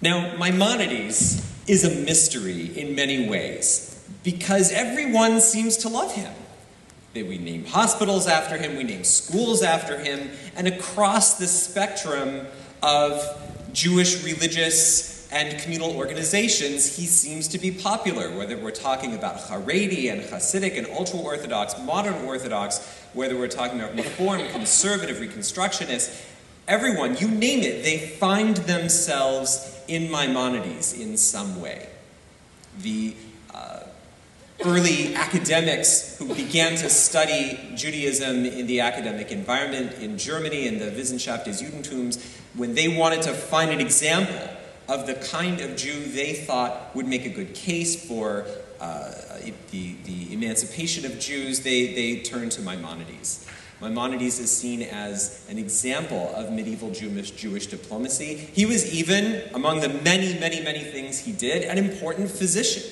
Now, Maimonides is a mystery in many ways because everyone seems to love him. We name hospitals after him, we name schools after him, and across the spectrum of Jewish religious and communal organizations, he seems to be popular, whether we're talking about Haredi and Hasidic and ultra Orthodox, modern Orthodox, whether we're talking about Reform, conservative, Reconstructionist, everyone, you name it, they find themselves in Maimonides in some way. The uh, early academics who began to study Judaism in the academic environment in Germany in the Wissenschaft des Judentums, when they wanted to find an example of the kind of Jew they thought would make a good case for uh, the, the emancipation of Jews, they, they turned to Maimonides. Maimonides is seen as an example of medieval Jewish, Jewish diplomacy. He was even, among the many, many, many things he did, an important physician.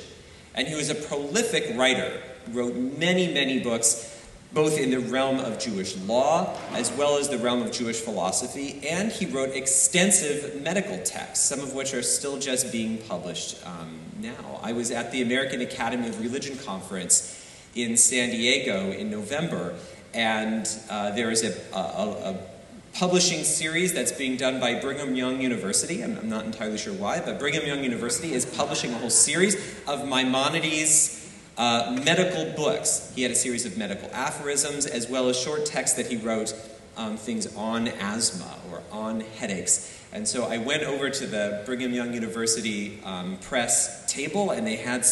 And he was a prolific writer, wrote many, many books, both in the realm of Jewish law as well as the realm of Jewish philosophy, and he wrote extensive medical texts, some of which are still just being published um, now. I was at the American Academy of Religion conference in San Diego in November, and uh, there is a, a, a, publishing series that's being done by Brigham Young University. I'm, I'm, not entirely sure why, but Brigham Young University is publishing a whole series of Maimonides uh, medical books. He had a series of medical aphorisms as well as short texts that he wrote, um, things on asthma or on headaches. And so I went over to the Brigham Young University um, press table, and they had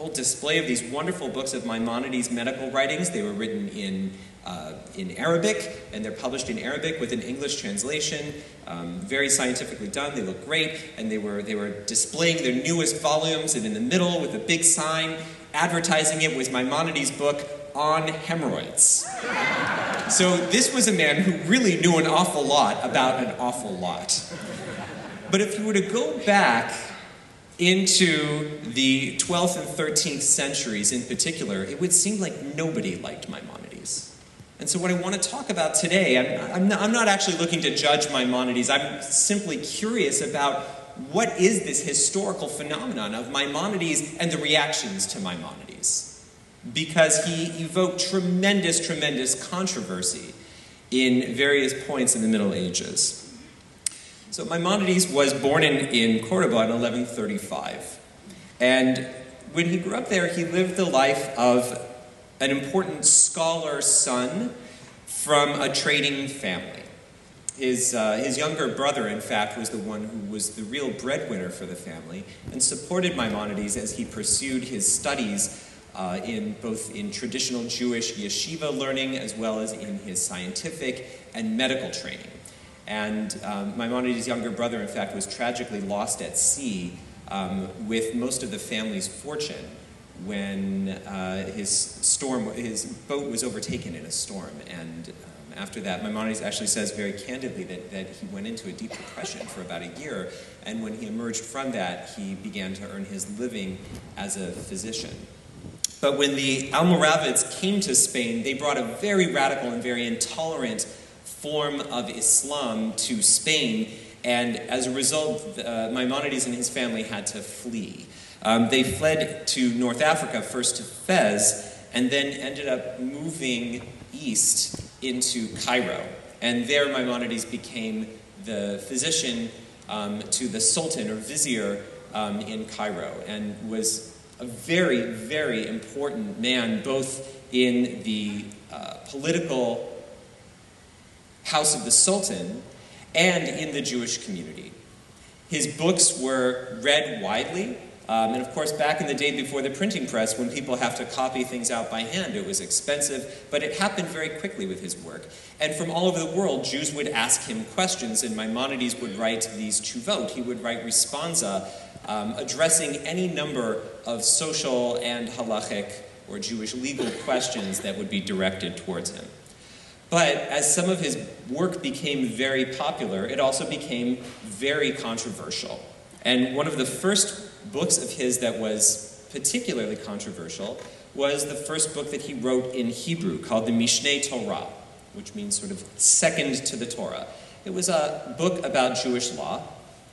whole display of these wonderful books of Maimonides' medical writings. They were written in, uh, in Arabic, and they're published in Arabic with an English translation. Um, very scientifically done. They look great, and they were, they were displaying their newest volumes, and in the middle, with a big sign advertising it, was Maimonides' book on hemorrhoids. So this was a man who really knew an awful lot about an awful lot. But if you were to go back into the 12th and 13th centuries in particular, it would seem like nobody liked Maimonides. And so, what I want to talk about today, I'm, I'm, not, I'm not actually looking to judge Maimonides, I'm simply curious about what is this historical phenomenon of Maimonides and the reactions to Maimonides. Because he evoked tremendous, tremendous controversy in various points in the Middle Ages. So Maimonides was born in, in Cordoba in 1135. And when he grew up there, he lived the life of an important scholar's son from a trading family. His, uh, his younger brother, in fact, was the one who was the real breadwinner for the family and supported Maimonides as he pursued his studies uh, in both in traditional Jewish yeshiva learning as well as in his scientific and medical training. And um, Maimonides' younger brother, in fact, was tragically lost at sea um, with most of the family's fortune when uh, his storm, his boat was overtaken in a storm. And um, after that, Maimonides actually says very candidly that, that he went into a deep depression for about a year. And when he emerged from that, he began to earn his living as a physician. But when the Almoravids came to Spain, they brought a very radical and very intolerant form of Islam to Spain, and as a result, uh, Maimonides and his family had to flee. Um, they fled to North Africa, first to Fez, and then ended up moving east into Cairo. And there, Maimonides became the physician um, to the Sultan or Vizier um, in Cairo and was a very, very important man, both in the uh, political house of the Sultan and in the Jewish community. His books were read widely, um, and of course, back in the day before the printing press, when people have to copy things out by hand, it was expensive, but it happened very quickly with his work. And from all over the world, Jews would ask him questions, and Maimonides would write these tshuvot. He would write responsa, um, addressing any number of social and halachic or Jewish legal questions that would be directed towards him. But as some of his work became very popular, it also became very controversial. And one of the first books of his that was particularly controversial was the first book that he wrote in Hebrew called the Mishneh Torah, which means sort of second to the Torah. It was a book about Jewish law,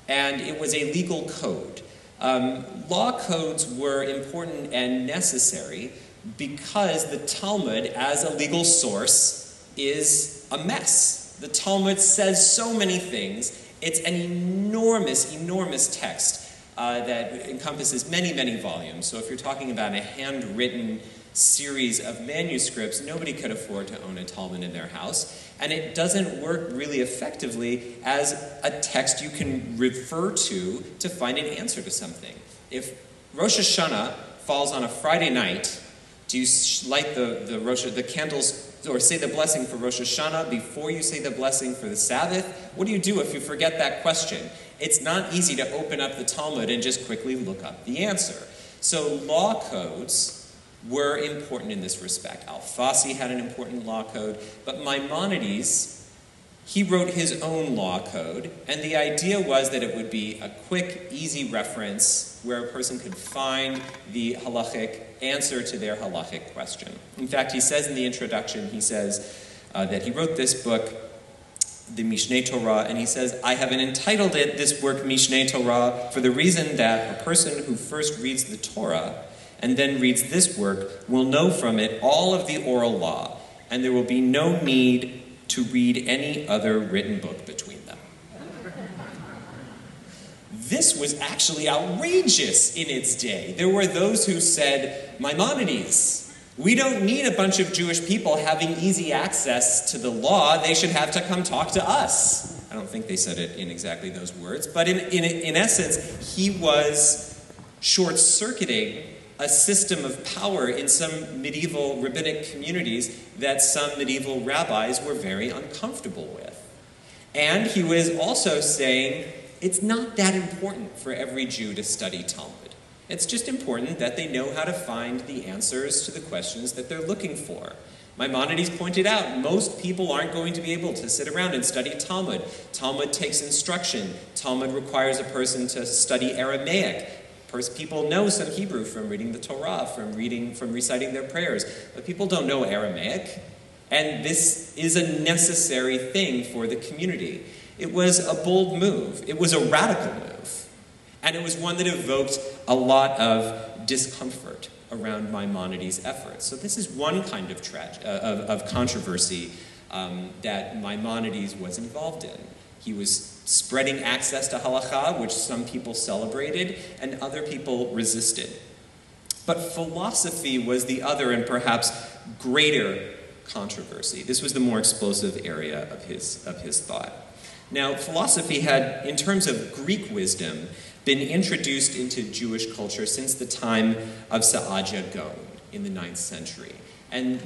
and it was a legal code. Um, law codes were important and necessary because the Talmud, as a legal source, is a mess. The Talmud says so many things. It's an enormous, enormous text uh, that encompasses many, many volumes. So if you're talking about a handwritten series of manuscripts, nobody could afford to own a Talmud in their house. And it doesn't work really effectively as a text you can refer to to find an answer to something. If Rosh Hashanah falls on a Friday night, do you light the, the, Rosh, the candles or say the blessing for Rosh Hashanah before you say the blessing for the Sabbath? What do you do if you forget that question? It's not easy to open up the Talmud and just quickly look up the answer. So, law codes were important in this respect. Alfasi had an important law code, but Maimonides, he wrote his own law code, and the idea was that it would be a quick, easy reference where a person could find the halachic answer to their halachic question. In fact, he says in the introduction, he says uh, that he wrote this book, the Mishneh Torah, and he says, I have entitled it, this work, Mishneh Torah, for the reason that a person who first reads the Torah and then reads this work will know from it all of the oral law, and there will be no need to read any other written book between them. this was actually outrageous in its day. There were those who said, Maimonides, we don't need a bunch of Jewish people having easy access to the law. They should have to come talk to us. I don't think they said it in exactly those words, but in, in, in essence, he was short circuiting a system of power in some medieval rabbinic communities that some medieval rabbis were very uncomfortable with. And he was also saying it's not that important for every Jew to study Talmud. It's just important that they know how to find the answers to the questions that they're looking for. Maimonides pointed out most people aren't going to be able to sit around and study Talmud. Talmud takes instruction. Talmud requires a person to study Aramaic. People know some Hebrew from reading the Torah, from reading, from reciting their prayers, but people don't know Aramaic. And this is a necessary thing for the community. It was a bold move. It was a radical move. And it was one that evoked a lot of discomfort around Maimonides' efforts. So this is one kind of, tra- uh, of, of, controversy um, that Maimonides was involved in. He was spreading access to halacha, which some people celebrated and other people resisted. But philosophy was the other and perhaps greater controversy. This was the more explosive area of his, of his thought. Now, philosophy had, in terms of Greek wisdom, been introduced into Jewish culture since the time of Saadia Gaon in the 9th century. And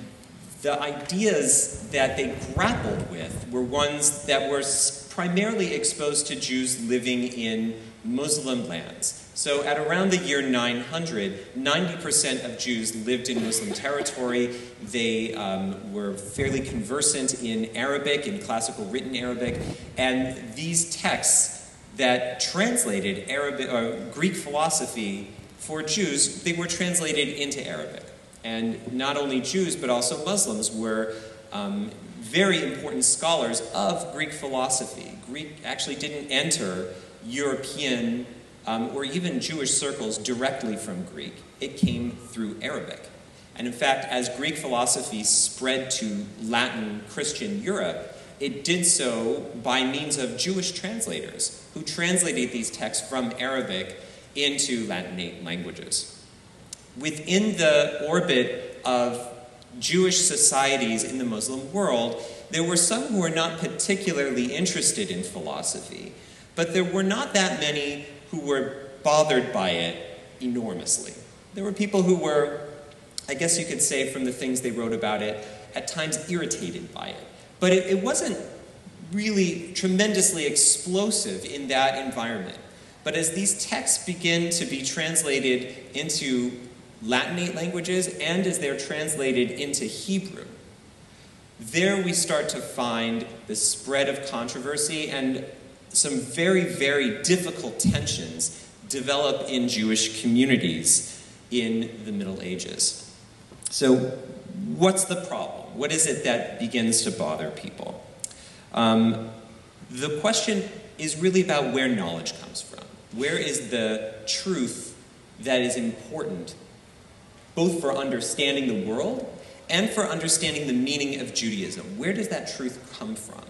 the ideas that they grappled with were ones that were primarily exposed to Jews living in Muslim lands. So at around the year 900, 90% of Jews lived in Muslim territory. They um, were fairly conversant in Arabic, in classical written Arabic, and these texts that translated Arabic, uh, Greek philosophy for Jews, they were translated into Arabic. And not only Jews, but also Muslims were um, very important scholars of Greek philosophy. Greek actually didn't enter European um, or even Jewish circles directly from Greek, it came through Arabic. And in fact, as Greek philosophy spread to Latin Christian Europe, it did so by means of Jewish translators who translated these texts from Arabic into Latinate languages within the orbit of Jewish societies in the Muslim world, there were some who were not particularly interested in philosophy, but there were not that many who were bothered by it enormously. There were people who were, I guess you could say from the things they wrote about it, at times irritated by it. But it, it wasn't really tremendously explosive in that environment. But as these texts begin to be translated into Latinate languages and as they're translated into Hebrew. There we start to find the spread of controversy and some very, very difficult tensions develop in Jewish communities in the Middle Ages. So, what's the problem? What is it that begins to bother people? Um, the question is really about where knowledge comes from. Where is the truth that is important, both for understanding the world and for understanding the meaning of Judaism? Where does that truth come from?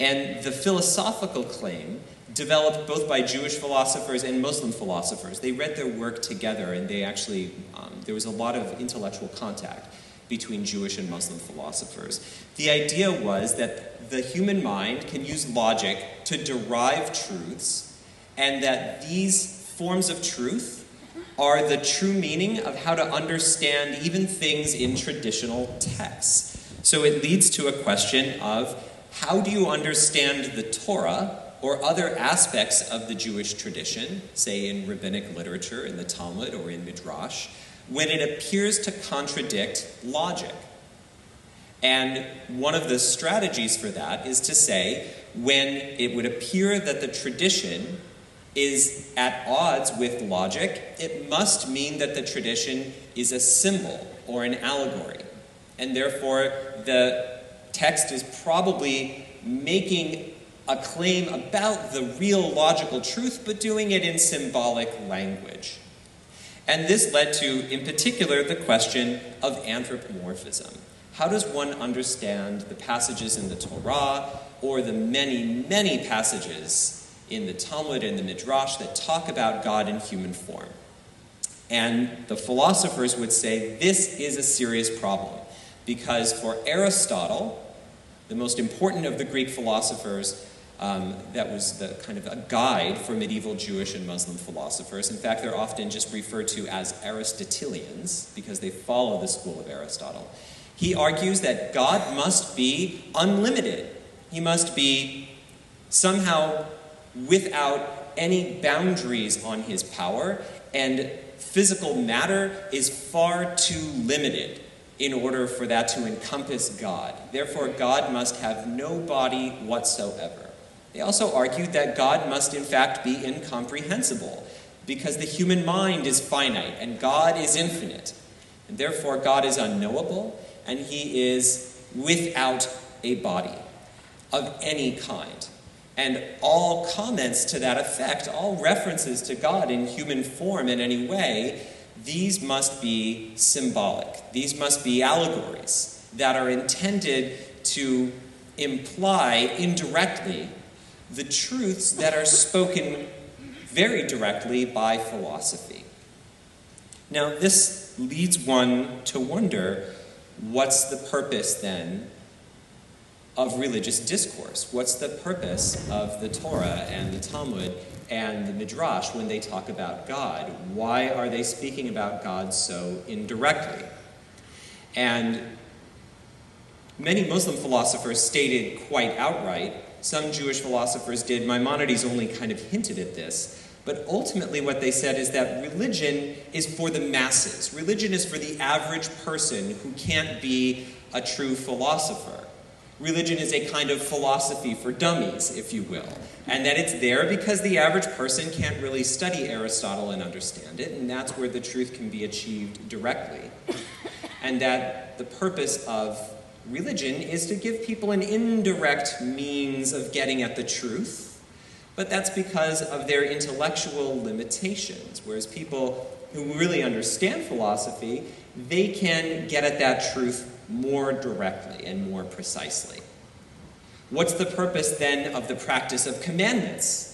And the philosophical claim developed both by Jewish philosophers and Muslim philosophers. They read their work together, and they actually, um, there was a lot of intellectual contact between Jewish and Muslim philosophers. The idea was that the human mind can use logic to derive truths, and that these forms of truth are the true meaning of how to understand even things in traditional texts. So it leads to a question of how do you understand the Torah or other aspects of the Jewish tradition, say in rabbinic literature, in the Talmud, or in Midrash, when it appears to contradict logic. And one of the strategies for that is to say, when it would appear that the tradition is at odds with logic, it must mean that the tradition is a symbol or an allegory. And therefore, the text is probably making a claim about the real logical truth, but doing it in symbolic language. And this led to, in particular, the question of anthropomorphism. How does one understand the passages in the Torah or the many, many passages in the Talmud and the Midrash that talk about God in human form? And the philosophers would say this is a serious problem because for Aristotle, the most important of the Greek philosophers, um, that was the kind of a guide for medieval Jewish and Muslim philosophers. In fact, they're often just referred to as Aristotelians because they follow the school of Aristotle. He argues that God must be unlimited. He must be somehow without any boundaries on his power, and physical matter is far too limited in order for that to encompass God. Therefore, God must have no body whatsoever. They also argued that God must, in fact, be incomprehensible because the human mind is finite and God is infinite. And therefore, God is unknowable and he is without a body of any kind. And all comments to that effect, all references to God in human form in any way, these must be symbolic. These must be allegories that are intended to imply indirectly the truths that are spoken very directly by philosophy. Now, this leads one to wonder what's the purpose then of religious discourse? What's the purpose of the Torah and the Talmud and the Midrash when they talk about God? Why are they speaking about God so indirectly? And many Muslim philosophers stated quite outright some Jewish philosophers did. Maimonides only kind of hinted at this. But ultimately, what they said is that religion is for the masses. Religion is for the average person who can't be a true philosopher. Religion is a kind of philosophy for dummies, if you will. And that it's there because the average person can't really study Aristotle and understand it, and that's where the truth can be achieved directly. And that the purpose of religion is to give people an indirect means of getting at the truth, but that's because of their intellectual limitations. Whereas people who really understand philosophy, they can get at that truth more directly and more precisely. What's the purpose then of the practice of commandments?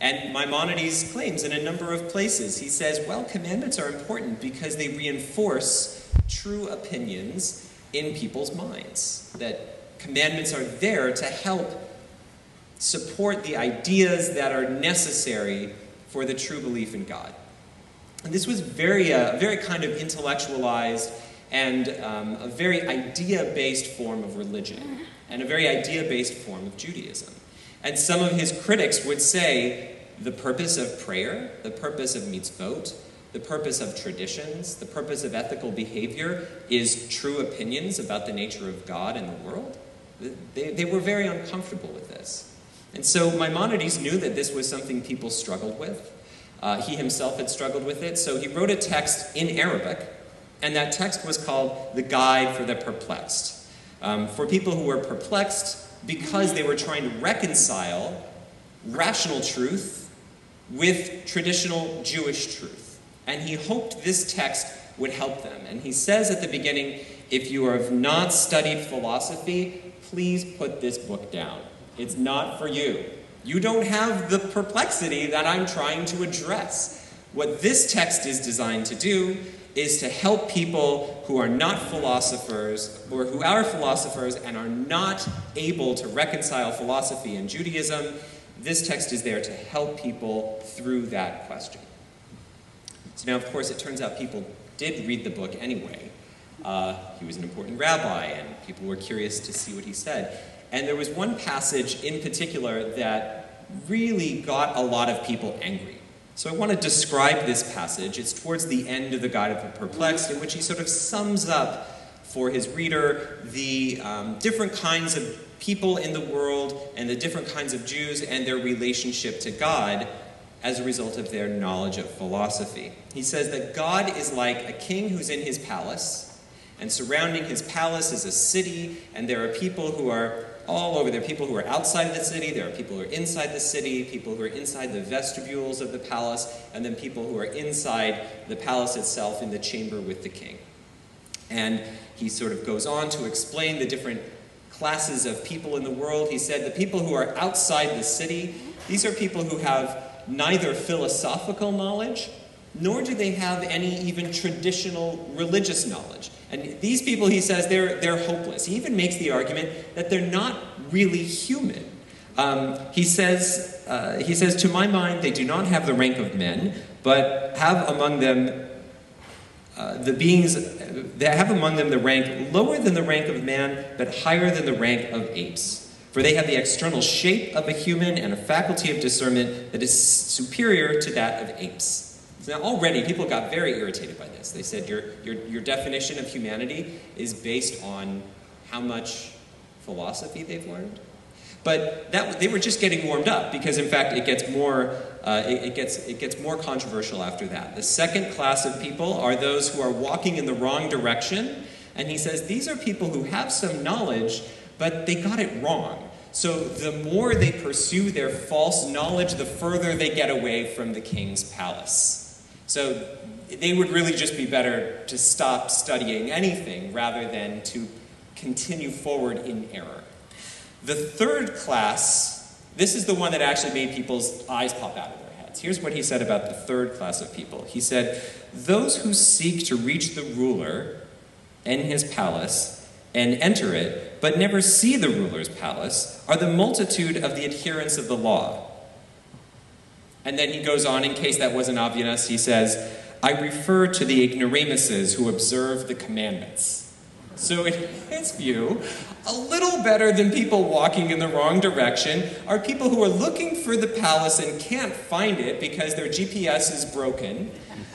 And Maimonides claims in a number of places, he says, well, commandments are important because they reinforce true opinions in people's minds. That commandments are there to help support the ideas that are necessary for the true belief in God. And this was very, uh, very kind of intellectualized and um, a very idea based form of religion, and a very idea based form of Judaism. And some of his critics would say the purpose of prayer, the purpose of mitzvot, the purpose of traditions, the purpose of ethical behavior is true opinions about the nature of God and the world. They, they were very uncomfortable with this. And so Maimonides knew that this was something people struggled with. Uh, he himself had struggled with it, so he wrote a text in Arabic, and that text was called The Guide for the Perplexed. Um, for people who were perplexed because they were trying to reconcile rational truth with traditional Jewish truth. And he hoped this text would help them. And he says at the beginning if you have not studied philosophy, please put this book down. It's not for you. You don't have the perplexity that I'm trying to address. What this text is designed to do is to help people who are not philosophers, or who are philosophers and are not able to reconcile philosophy and Judaism. This text is there to help people through that question. So now, of course, it turns out people did read the book anyway. Uh, he was an important rabbi, and people were curious to see what he said. And there was one passage in particular that really got a lot of people angry. So I want to describe this passage. It's towards the end of the Guide of the Perplexed, in which he sort of sums up for his reader the um, different kinds of people in the world and the different kinds of Jews and their relationship to God as a result of their knowledge of philosophy. He says that God is like a king who's in his palace, and surrounding his palace is a city, and there are people who are all over. There are people who are outside the city, there are people who are inside the city, people who are inside the vestibules of the palace, and then people who are inside the palace itself in the chamber with the king. And he sort of goes on to explain the different classes of people in the world. He said the people who are outside the city, these are people who have neither philosophical knowledge nor do they have any even traditional religious knowledge. And these people, he says, they're, they're hopeless. He even makes the argument that they're not really human. Um, he, says, uh, he says, To my mind, they do not have the rank of men, but have among them uh, the beings, they have among them the rank lower than the rank of man, but higher than the rank of apes. For they have the external shape of a human and a faculty of discernment that is superior to that of apes. So now already people got very irritated by this. They said your, your, your definition of humanity is based on how much philosophy they've learned. But that, they were just getting warmed up because, in fact, it gets more uh, it, it, gets it gets more controversial after that. The second class of people are those who are walking in the wrong direction, and he says these are people who have some knowledge, but they got it wrong. So the more they pursue their false knowledge, the further they get away from the king's palace. So they would really just be better to stop studying anything rather than to continue forward in error. The third class, this is the one that actually made people's eyes pop out of their heads. Here's what he said about the third class of people. He said, Those who seek to reach the ruler in his palace and enter it, but never see the ruler's palace, are the multitude of the adherents of the law and then he goes on, in case that wasn't obvious, he says, I refer to the ignoramuses who observe the commandments. So, in his view, a little better than people walking in the wrong direction are people who are looking for the palace and can't find it because their GPS is broken.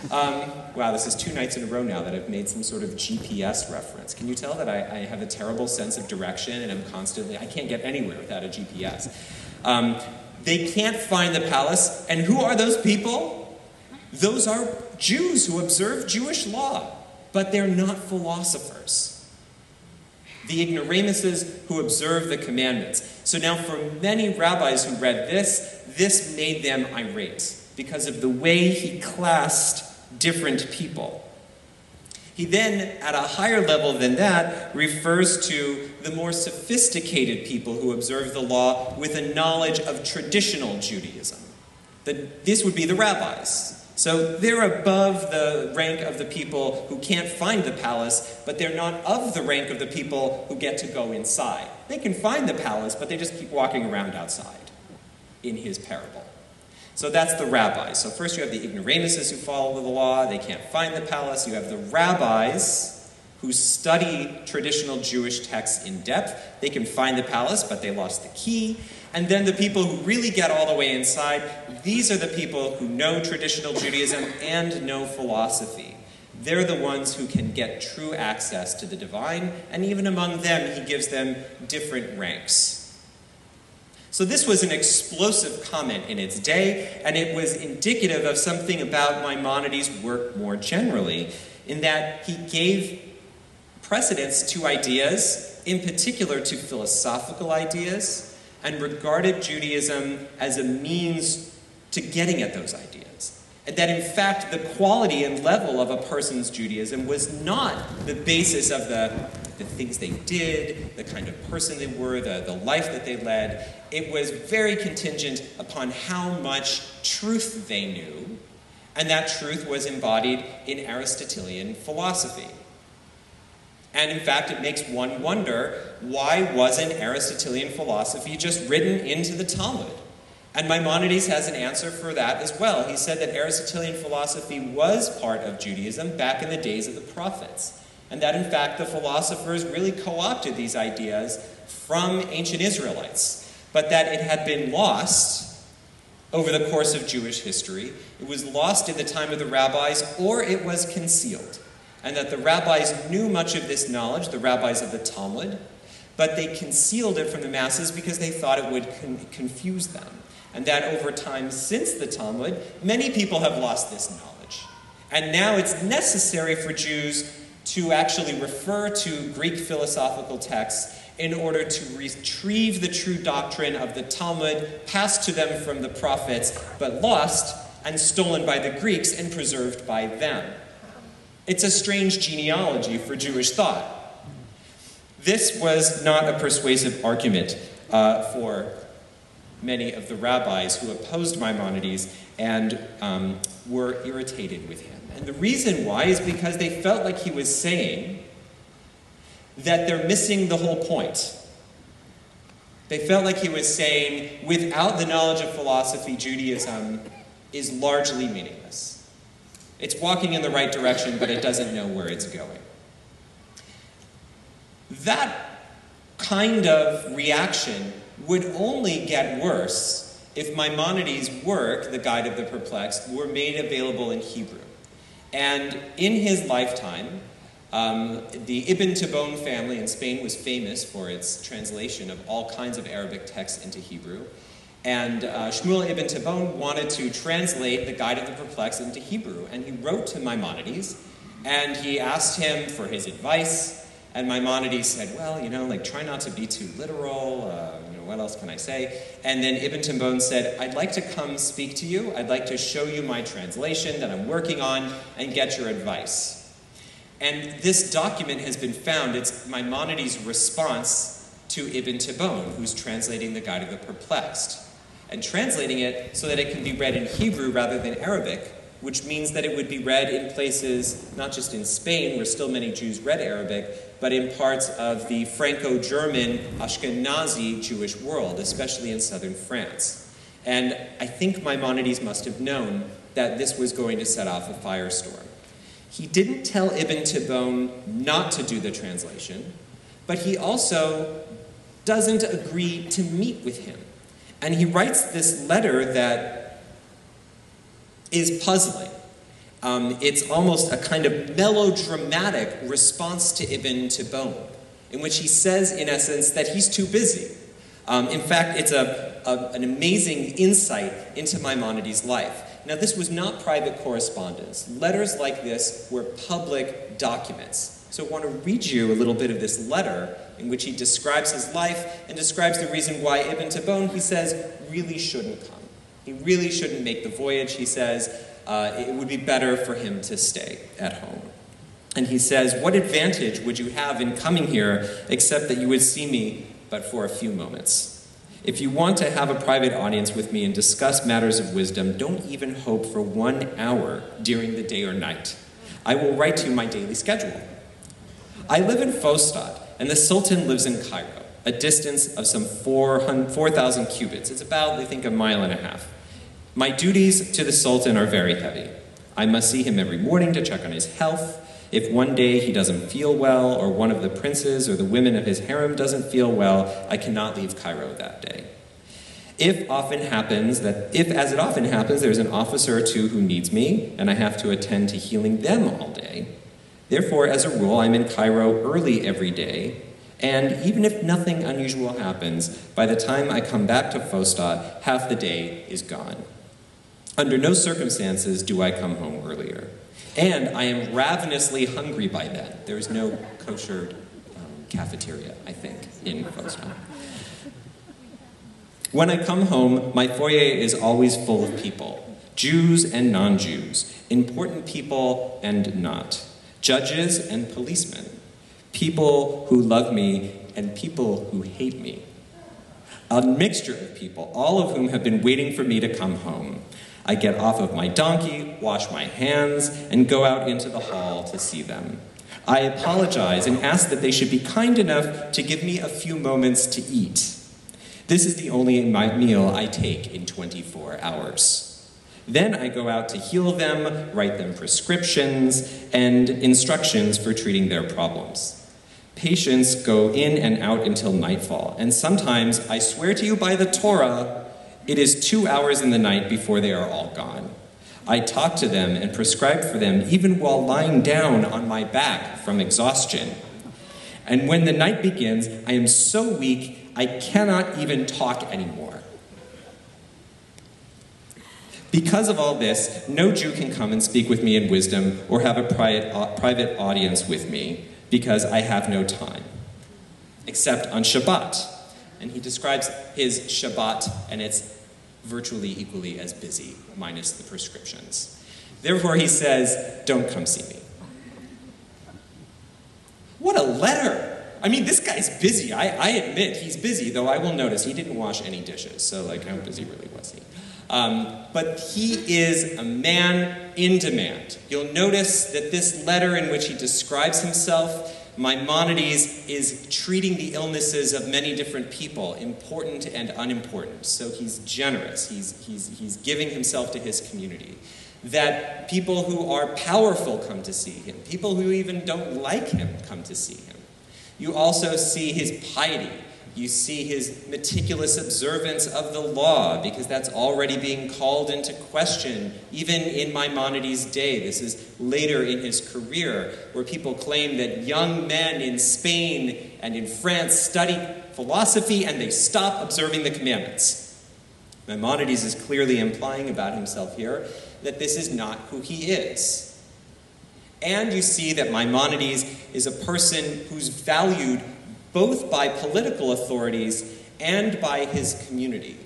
Um, wow, this is two nights in a row now that I've made some sort of GPS reference. Can you tell that I, I have a terrible sense of direction and I'm constantly, I can't get anywhere without a GPS? Um, they can't find the palace. And who are those people? Those are Jews who observe Jewish law, but they're not philosophers. The ignoramuses who observe the commandments. So now, for many rabbis who read this, this made them irate because of the way he classed different people. He then, at a higher level than that, refers to the more sophisticated people who observe the law with a knowledge of traditional Judaism. The, this would be the rabbis. So they're above the rank of the people who can't find the palace, but they're not of the rank of the people who get to go inside. They can find the palace, but they just keep walking around outside in his parable. So that's the rabbis. So first you have the ignoramuses who follow the law, they can't find the palace. You have the rabbis who study traditional Jewish texts in depth. They can find the palace, but they lost the key. And then the people who really get all the way inside, these are the people who know traditional Judaism and know philosophy. They're the ones who can get true access to the divine, and even among them, he gives them different ranks. So, this was an explosive comment in its day, and it was indicative of something about Maimonides' work more generally, in that he gave precedence to ideas, in particular to philosophical ideas, and regarded Judaism as a means to getting at those ideas. And that in fact, the quality and level of a person's Judaism was not the basis of the, the things they did, the kind of person they were, the, the life that they led. It was very contingent upon how much truth they knew, and that truth was embodied in Aristotelian philosophy. And in fact, it makes one wonder why wasn't Aristotelian philosophy just written into the Talmud? And Maimonides has an answer for that as well. He said that Aristotelian philosophy was part of Judaism back in the days of the prophets, and that in fact the philosophers really co opted these ideas from ancient Israelites, but that it had been lost over the course of Jewish history. It was lost in the time of the rabbis, or it was concealed. And that the rabbis knew much of this knowledge, the rabbis of the Talmud, but they concealed it from the masses because they thought it would con- confuse them and that over time since the Talmud, many people have lost this knowledge. And now it's necessary for Jews to actually refer to Greek philosophical texts in order to retrieve the true doctrine of the Talmud, passed to them from the prophets, but lost and stolen by the Greeks and preserved by them. It's a strange genealogy for Jewish thought. This was not a persuasive argument uh, for many of the rabbis who opposed Maimonides and um, were irritated with him. And the reason why is because they felt like he was saying that they're missing the whole point. They felt like he was saying, without the knowledge of philosophy, Judaism is largely meaningless. It's walking in the right direction, but it doesn't know where it's going. That kind of reaction would only get worse if Maimonides' work, The Guide of the Perplexed, were made available in Hebrew. And in his lifetime, um, the Ibn Tibbon family in Spain was famous for its translation of all kinds of Arabic texts into Hebrew. And uh, Shmuel ibn Tibbon wanted to translate the Guide of the Perplexed into Hebrew. And he wrote to Maimonides and he asked him for his advice. And Maimonides said, Well, you know, like, try not to be too literal. Uh, what else can I say? And then Ibn Tibbon said, I'd like to come speak to you. I'd like to show you my translation that I'm working on and get your advice. And this document has been found. It's Maimonides' response to Ibn Tibbon, who's translating the Guide of the Perplexed, and translating it so that it can be read in Hebrew rather than Arabic, which means that it would be read in places, not just in Spain, where still many Jews read Arabic, but in parts of the Franco German Ashkenazi Jewish world, especially in southern France. And I think Maimonides must have known that this was going to set off a firestorm. He didn't tell Ibn Tibbon not to do the translation, but he also doesn't agree to meet with him. And he writes this letter that is puzzling. Um, it's almost a kind of melodramatic response to Ibn Tibbon, in which he says, in essence, that he's too busy. Um, in fact, it's a, a, an amazing insight into Maimonides' life. Now, this was not private correspondence. Letters like this were public documents. So, I want to read you a little bit of this letter in which he describes his life and describes the reason why Ibn Tibbon, he says, really shouldn't come. He really shouldn't make the voyage, he says uh, it would be better for him to stay at home. And he says, What advantage would you have in coming here except that you would see me but for a few moments? If you want to have a private audience with me and discuss matters of wisdom, don't even hope for one hour during the day or night. I will write you my daily schedule. I live in Fostat, and the Sultan lives in Cairo, a distance of some 4,000 cubits. It's about, I think, a mile and a half. My duties to the Sultan are very heavy. I must see him every morning to check on his health. If one day he doesn't feel well, or one of the princes or the women of his harem doesn't feel well, I cannot leave Cairo that day. If often happens that, if as it often happens, there's an officer or two who needs me, and I have to attend to healing them all day. Therefore, as a rule, I'm in Cairo early every day, and even if nothing unusual happens, by the time I come back to Fostat, half the day is gone. Under no circumstances do I come home earlier. And I am ravenously hungry by then. There is no kosher um, cafeteria, I think, in Fostat. When I come home, my foyer is always full of people Jews and non Jews, important people and not, judges and policemen, people who love me and people who hate me. A mixture of people, all of whom have been waiting for me to come home. I get off of my donkey, wash my hands, and go out into the hall to see them. I apologize and ask that they should be kind enough to give me a few moments to eat. This is the only meal I take in 24 hours. Then I go out to heal them, write them prescriptions, and instructions for treating their problems. Patients go in and out until nightfall, and sometimes, I swear to you by the Torah, it is two hours in the night before they are all gone. I talk to them and prescribe for them even while lying down on my back from exhaustion. And when the night begins, I am so weak I cannot even talk anymore. Because of all this, no Jew can come and speak with me in wisdom or have a private, uh, audience with me because I have no time, except on Shabbat. And he describes his Shabbat, and it's virtually equally as busy, minus the prescriptions. Therefore, he says, Don't come see me. What a letter! I mean, this guy's busy. I, I admit he's busy, though I will notice he didn't wash any dishes. So, like, how busy really was he? Um, but he is a man in demand. You'll notice that this letter in which he describes himself, Maimonides is treating the illnesses of many different people, important and unimportant. So he's generous, he's, he's, he's giving himself to his community. That people who are powerful come to see him, people who even don't like him come to see him. You also see his piety you see his meticulous observance of the law, because that's already being called into question, even in Maimonides' day. This is later in his career, where people claim that young men in Spain and in France study philosophy and they stop observing the commandments. Maimonides is clearly implying about himself here that this is not who he is. And you see that Maimonides is a person who's valued both by political authorities and by his community.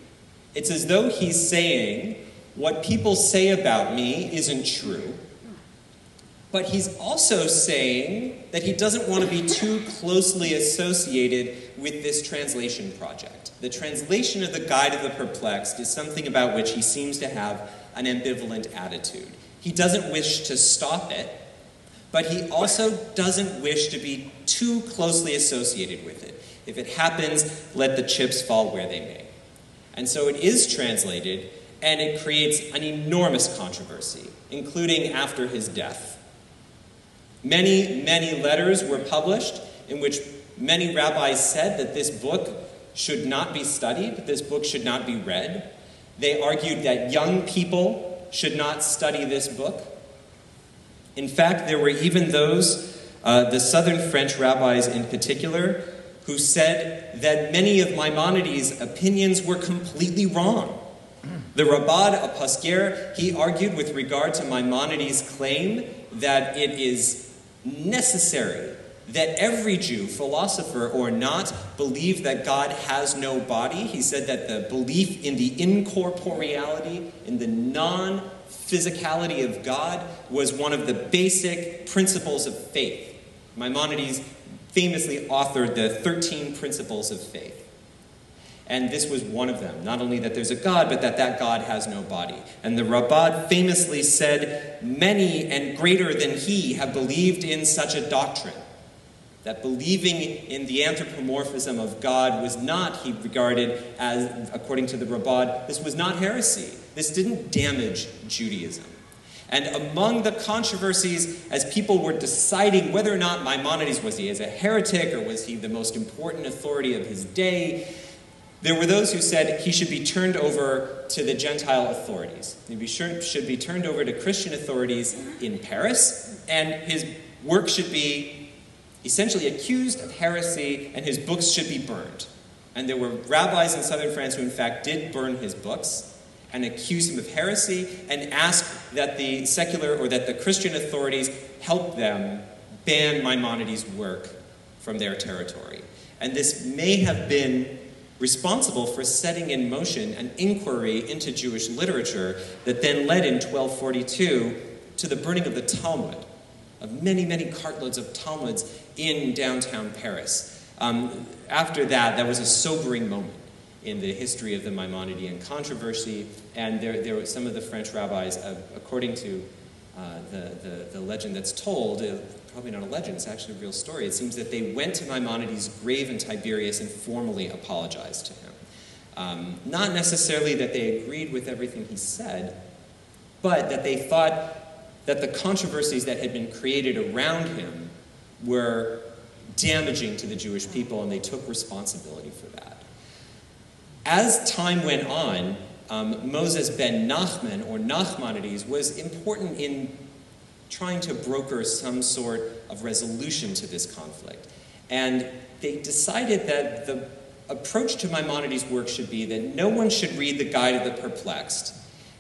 It's as though he's saying, What people say about me isn't true. But he's also saying that he doesn't want to be too closely associated with this translation project. The translation of the Guide of the Perplexed is something about which he seems to have an ambivalent attitude. He doesn't wish to stop it, but he also doesn't wish to be too closely associated with it. If it happens, let the chips fall where they may. And so it is translated, and it creates an enormous controversy, including after his death. Many, many letters were published in which many rabbis said that this book should not be studied, this book should not be read. They argued that young people should not study this book. In fact, there were even those, uh, the southern French rabbis in particular, who said that many of Maimonides' opinions were completely wrong. The Rabbad Apasker, he argued with regard to Maimonides' claim that it is necessary that every Jew, philosopher or not, believe that God has no body. He said that the belief in the incorporeality, in the non physicality of God was one of the basic principles of faith. Maimonides famously authored the 13 Principles of Faith. And this was one of them. Not only that there's a God, but that that God has no body. And the Rabbad famously said, Many and greater than he have believed in such a doctrine. That believing in the anthropomorphism of God was not, he regarded as, according to the Rabbad, this was not heresy. This didn't damage Judaism. And among the controversies, as people were deciding whether or not Maimonides was he as a heretic or was he the most important authority of his day, there were those who said he should be turned over to the Gentile authorities. He should be turned over to Christian authorities in Paris, and his work should be essentially accused of heresy, and his books should be burned. And there were rabbis in southern France who, in fact, did burn his books and accuse him of heresy and ask that the secular or that the Christian authorities help them ban Maimonides' work from their territory. And this may have been responsible for setting in motion an inquiry into Jewish literature that then led in 1242 to the burning of the Talmud, of many, many cartloads of Talmuds in downtown Paris. Um, after that, that was a sobering moment in the history of the Maimonidean controversy, and there, there were some of the French rabbis, uh, according to uh, the, the, the, legend that's told, uh, probably not a legend, it's actually a real story. It seems that they went to Maimonides' grave in Tiberias and formally apologized to him. Um, not necessarily that they agreed with everything he said, but that they thought that the controversies that had been created around him were damaging to the Jewish people, and they took responsibility for that. As time went on, um, Moses ben Nachman, or Nachmanides, was important in trying to broker some sort of resolution to this conflict. And they decided that the approach to Maimonides' work should be that no one should read the Guide of the Perplexed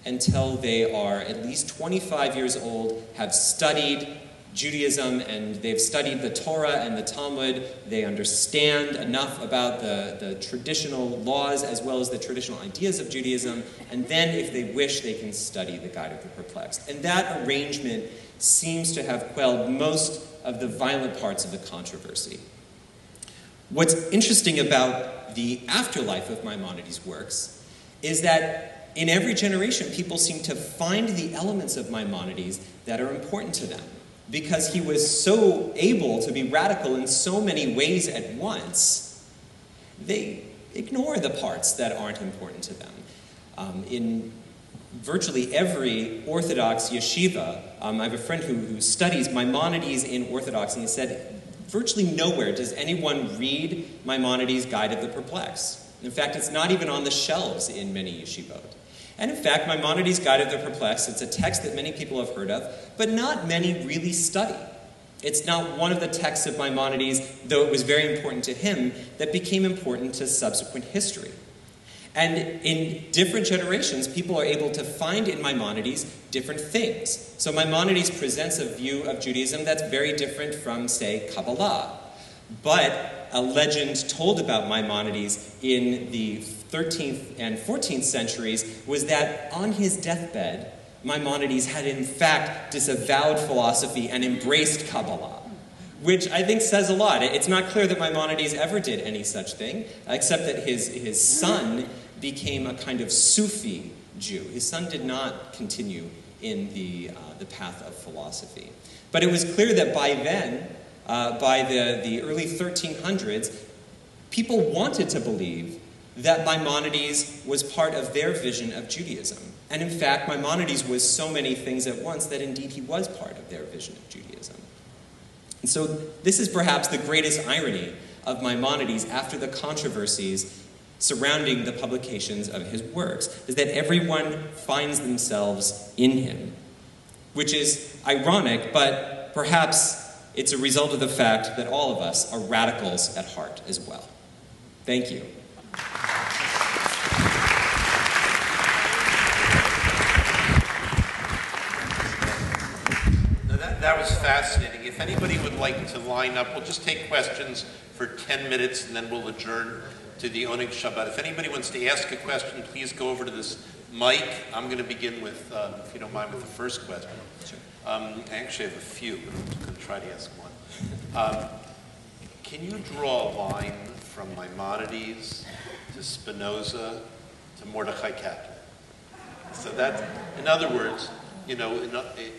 until they are at least 25 years old, have studied Judaism and they've studied the Torah and the Talmud. They understand enough about the, the traditional laws as well as the traditional ideas of Judaism. And then, if they wish, they can study the Guide of the Perplexed. And that arrangement seems to have quelled most of the violent parts of the controversy. What's interesting about the afterlife of Maimonides' works is that in every generation, people seem to find the elements of Maimonides that are important to them because he was so able to be radical in so many ways at once, they ignore the parts that aren't important to them. Um, in virtually every Orthodox yeshiva, um, I have a friend who, who studies Maimonides in Orthodox, and he said, virtually nowhere does anyone read Maimonides' Guide of the Perplexed. In fact, it's not even on the shelves in many yeshivot. And in fact, Maimonides' Guide of the Perplexed, it's a text that many people have heard of, but not many really study. It's not one of the texts of Maimonides, though it was very important to him, that became important to subsequent history. And in different generations, people are able to find in Maimonides different things. So Maimonides presents a view of Judaism that's very different from, say, Kabbalah. But a legend told about Maimonides in the 13th and 14th centuries was that on his deathbed, Maimonides had in fact disavowed philosophy and embraced Kabbalah, which I think says a lot. It's not clear that Maimonides ever did any such thing, except that his, his son became a kind of Sufi Jew. His son did not continue in the, uh, the path of philosophy. But it was clear that by then, uh, by the, the early 1300s, people wanted to believe that Maimonides was part of their vision of Judaism. And in fact, Maimonides was so many things at once that indeed he was part of their vision of Judaism. And so, this is perhaps the greatest irony of Maimonides after the controversies surrounding the publications of his works, is that everyone finds themselves in him. Which is ironic, but perhaps it's a result of the fact that all of us are radicals at heart as well. Thank you. Was fascinating. If anybody would like to line up, we'll just take questions for 10 minutes and then we'll adjourn to the Oneg Shabbat. If anybody wants to ask a question, please go over to this mic. I'm going to begin with, uh, if you don't mind, with the first question. Um, I actually have a few, but I'm going to try to ask one. Um, can you draw a line from Maimonides to Spinoza to Mordechai Kaplan. So that, in other words, you know, in,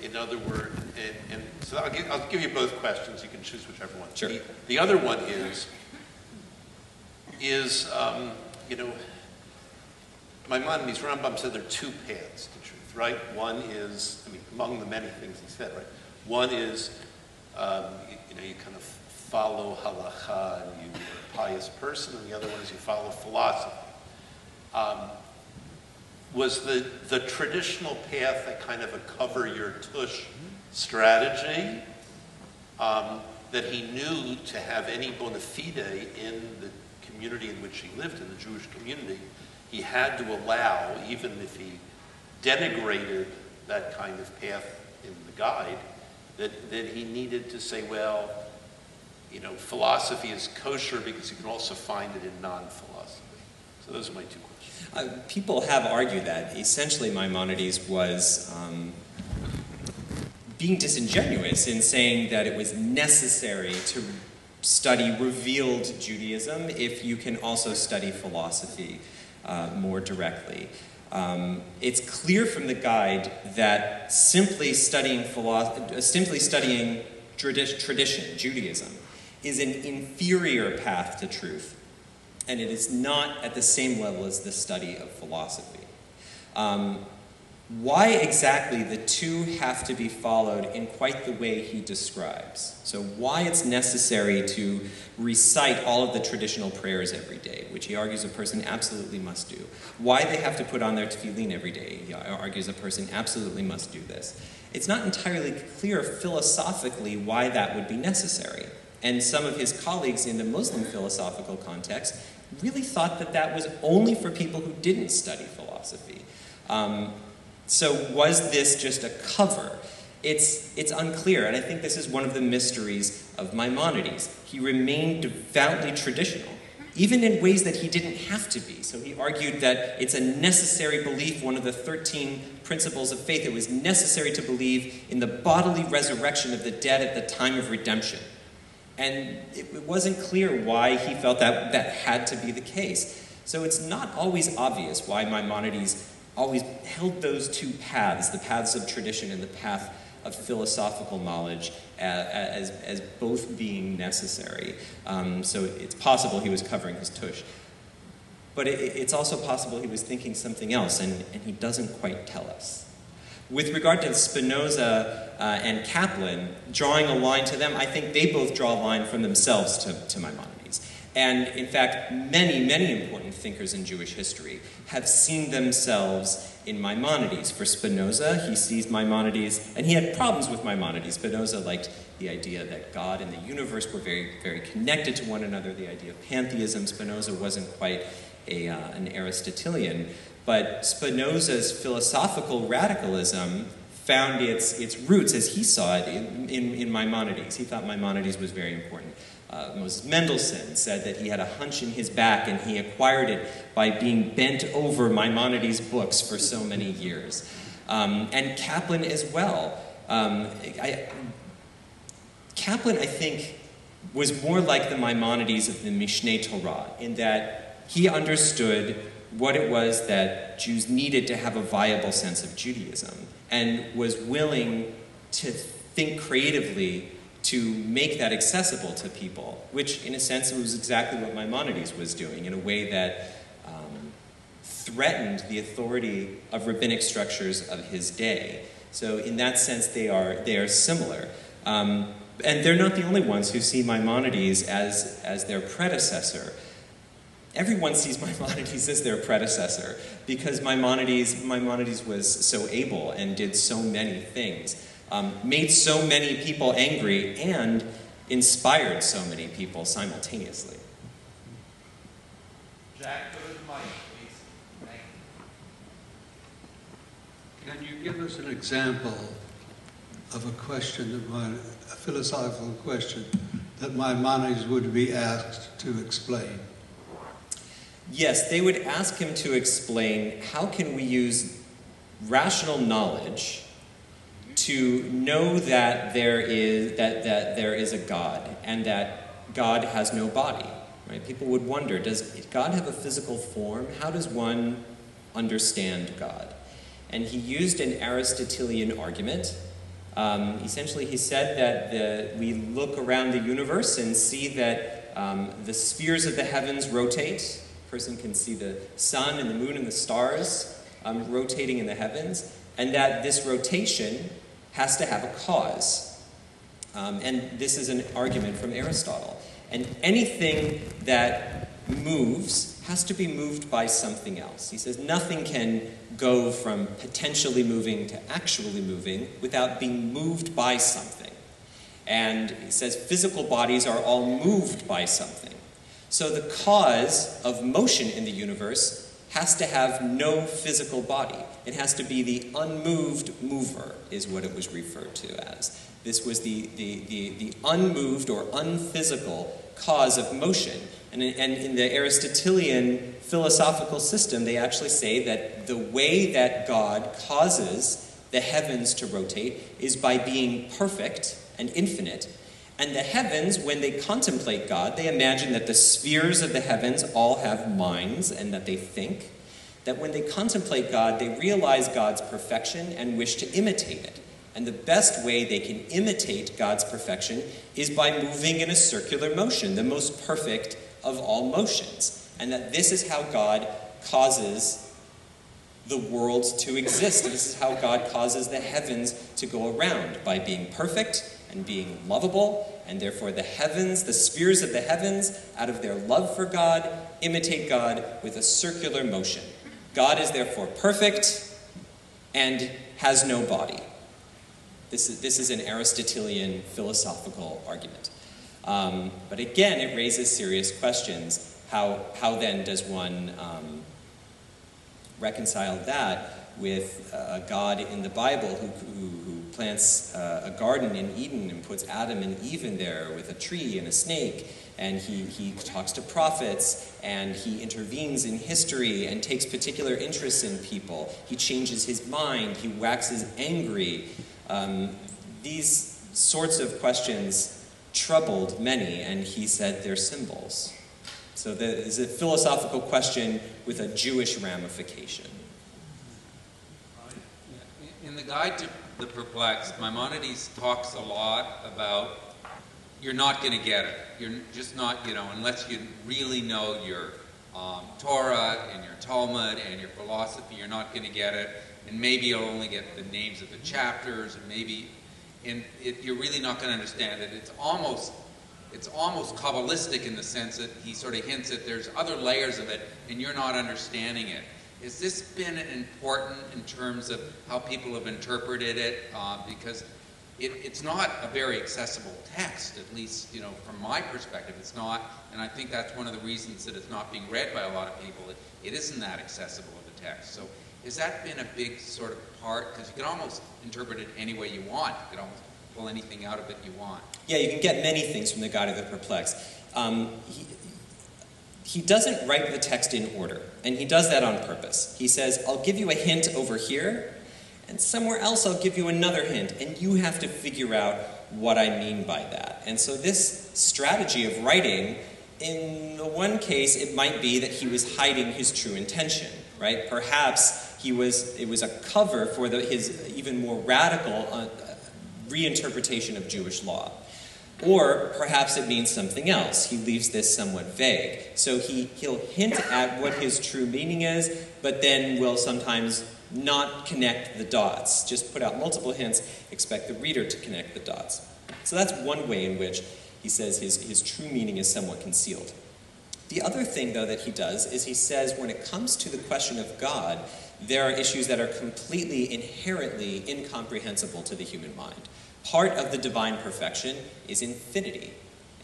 in other words, and, and, so I'll give, I'll give you both questions. You can choose whichever one. Sure. The, the other one is, is um, you know, Maimonides, Rambam said there are two paths to truth, right? One is, I mean, among the many things he said, right? One is, um, you, you know, you kind of follow halacha and you are a pious person, and the other one is you follow philosophy. Um, was the, the traditional path that kind of a cover your tush strategy um, that he knew to have any bona fide in the community in which he lived, in the Jewish community, he had to allow, even if he denigrated that kind of path in the guide, that, that he needed to say, well, you know, philosophy is kosher because you can also find it in non-philosophy. So those are my two questions. Uh, people have argued that essentially Maimonides was um, being disingenuous in saying that it was necessary to study revealed Judaism if you can also study philosophy uh, more directly. Um, it's clear from the guide that simply studying, philosophy, uh, simply studying tradi- tradition, Judaism, is an inferior path to truth, and it is not at the same level as the study of philosophy. Um, why exactly the two have to be followed in quite the way he describes. So, why it's necessary to recite all of the traditional prayers every day, which he argues a person absolutely must do. Why they have to put on their tefillin every day, he argues a person absolutely must do this. It's not entirely clear philosophically why that would be necessary. And some of his colleagues in the Muslim philosophical context really thought that that was only for people who didn't study philosophy. Um, so, was this just a cover? It's, it's unclear, and I think this is one of the mysteries of Maimonides. He remained devoutly traditional, even in ways that he didn't have to be. So, he argued that it's a necessary belief, one of the 13 principles of faith. It was necessary to believe in the bodily resurrection of the dead at the time of redemption. And it wasn't clear why he felt that that had to be the case. So, it's not always obvious why Maimonides always held those two paths, the paths of tradition and the path of philosophical knowledge, as, as both being necessary. Um, so it's possible he was covering his tush. But it, it's also possible he was thinking something else, and, and he doesn't quite tell us. With regard to Spinoza uh, and Kaplan, drawing a line to them, I think they both draw a line from themselves to, to Maimonides. And in fact, many, many important thinkers in Jewish history have seen themselves in Maimonides. For Spinoza, he sees Maimonides, and he had problems with Maimonides. Spinoza liked the idea that God and the universe were very, very connected to one another, the idea of pantheism. Spinoza wasn't quite a, uh, an Aristotelian, but Spinoza's philosophical radicalism found its, its roots, as he saw it, in, in, in Maimonides. He thought Maimonides was very important. Uh, Moses Mendelssohn said that he had a hunch in his back and he acquired it by being bent over Maimonides' books for so many years. Um, and Kaplan as well. Um, I, Kaplan, I think, was more like the Maimonides of the Mishneh Torah in that he understood what it was that Jews needed to have a viable sense of Judaism and was willing to think creatively to make that accessible to people, which in a sense was exactly what Maimonides was doing in a way that um, threatened the authority of rabbinic structures of his day. So in that sense, they are, they are similar. Um, and they're not the only ones who see Maimonides as, as their predecessor. Everyone sees Maimonides as their predecessor because Maimonides, Maimonides was so able and did so many things um, made so many people angry and inspired so many people simultaneously. Jack, go to the mic, please. Can you give us an example of a question that my, a philosophical question that Maimonides would be asked to explain? Yes, they would ask him to explain how can we use rational knowledge to know that there is that, that there is a God and that God has no body. Right? People would wonder, does God have a physical form? How does one understand God? And he used an Aristotelian argument. Um, essentially, he said that the, we look around the universe and see that um, the spheres of the heavens rotate. Person can see the sun and the moon and the stars um, rotating in the heavens, and that this rotation has to have a cause. Um, and this is an argument from Aristotle. And anything that moves has to be moved by something else. He says nothing can go from potentially moving to actually moving without being moved by something. And he says physical bodies are all moved by something. So the cause of motion in the universe has to have no physical body. It has to be the unmoved mover, is what it was referred to as. This was the, the, the, the unmoved or unphysical cause of motion. And, and in the Aristotelian philosophical system, they actually say that the way that God causes the heavens to rotate is by being perfect and infinite. And the heavens, when they contemplate God, they imagine that the spheres of the heavens all have minds and that they think. That when they contemplate God, they realize God's perfection and wish to imitate it. And the best way they can imitate God's perfection is by moving in a circular motion, the most perfect of all motions. And that this is how God causes the world to exist. This is how God causes the heavens to go around by being perfect and being lovable. And therefore, the heavens, the spheres of the heavens, out of their love for God, imitate God with a circular motion. God is therefore perfect and has no body. This is, this is an Aristotelian philosophical argument. Um, but again, it raises serious questions. How, how then does one um, reconcile that with a God in the Bible who, who, who plants uh, a garden in Eden and puts Adam and Eve in there with a tree and a snake? And he, he talks to prophets and he intervenes in history and takes particular interests in people. He changes his mind, he waxes angry. Um, these sorts of questions troubled many, and he said they're symbols. So there's a philosophical question with a Jewish ramification. In the Guide to the Perplexed, Maimonides talks a lot about you're not going to get it. You're just not, you know, unless you really know your um, Torah and your Talmud and your philosophy, you're not going to get it. And maybe you'll only get the names of the chapters, and maybe and it, you're really not going to understand it. It's almost it's almost kabbalistic in the sense that he sort of hints that there's other layers of it, and you're not understanding it. Has this been important in terms of how people have interpreted it? Uh, because it, it's not a very accessible text, at least you know from my perspective, it's not. And I think that's one of the reasons that it's not being read by a lot of people. It, it isn't that accessible of a text. So has that been a big sort of part? Because you can almost interpret it any way you want. You can almost pull anything out of it you want. Yeah, you can get many things from the Guide of the Perplexed. Um, he doesn't write the text in order, and he does that on purpose. He says, I'll give you a hint over here, and somewhere else I'll give you another hint, and you have to figure out what I mean by that. And so, this strategy of writing, in the one case, it might be that he was hiding his true intention, right? Perhaps he was, it was a cover for the, his even more radical uh, reinterpretation of Jewish law. Or perhaps it means something else. He leaves this somewhat vague. So he, he'll hint at what his true meaning is, but then will sometimes not connect the dots. Just put out multiple hints, expect the reader to connect the dots. So that's one way in which he says his, his true meaning is somewhat concealed. The other thing, though, that he does is he says when it comes to the question of God, there are issues that are completely inherently incomprehensible to the human mind. Part of the divine perfection is infinity,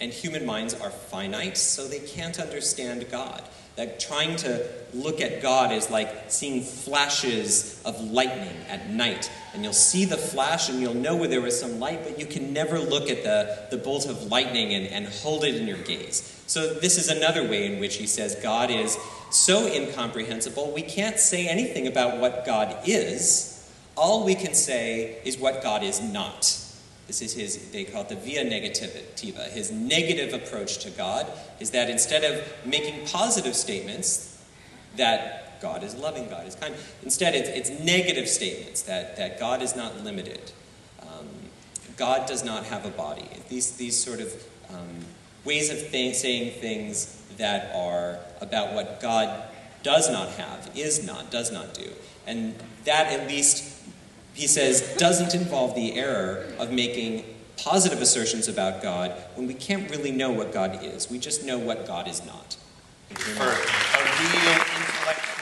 and human minds are finite, so they can't understand God. That trying to look at God is like seeing flashes of lightning at night. And you'll see the flash and you'll know where there was some light, but you can never look at the, the bolt of lightning and, and hold it in your gaze. So, this is another way in which he says God is so incomprehensible, we can't say anything about what God is. All we can say is what God is not. This is his, they call it the via negativa. His negative approach to God is that instead of making positive statements that God is loving, God is kind, instead it's, it's negative statements that, that God is not limited. Um, God does not have a body. These, these sort of um, ways of th- saying things that are about what God does not have, is not, does not do. And that at least he says, doesn't involve the error of making positive assertions about God when we can't really know what God is. We just know what God is not. For a real intellectual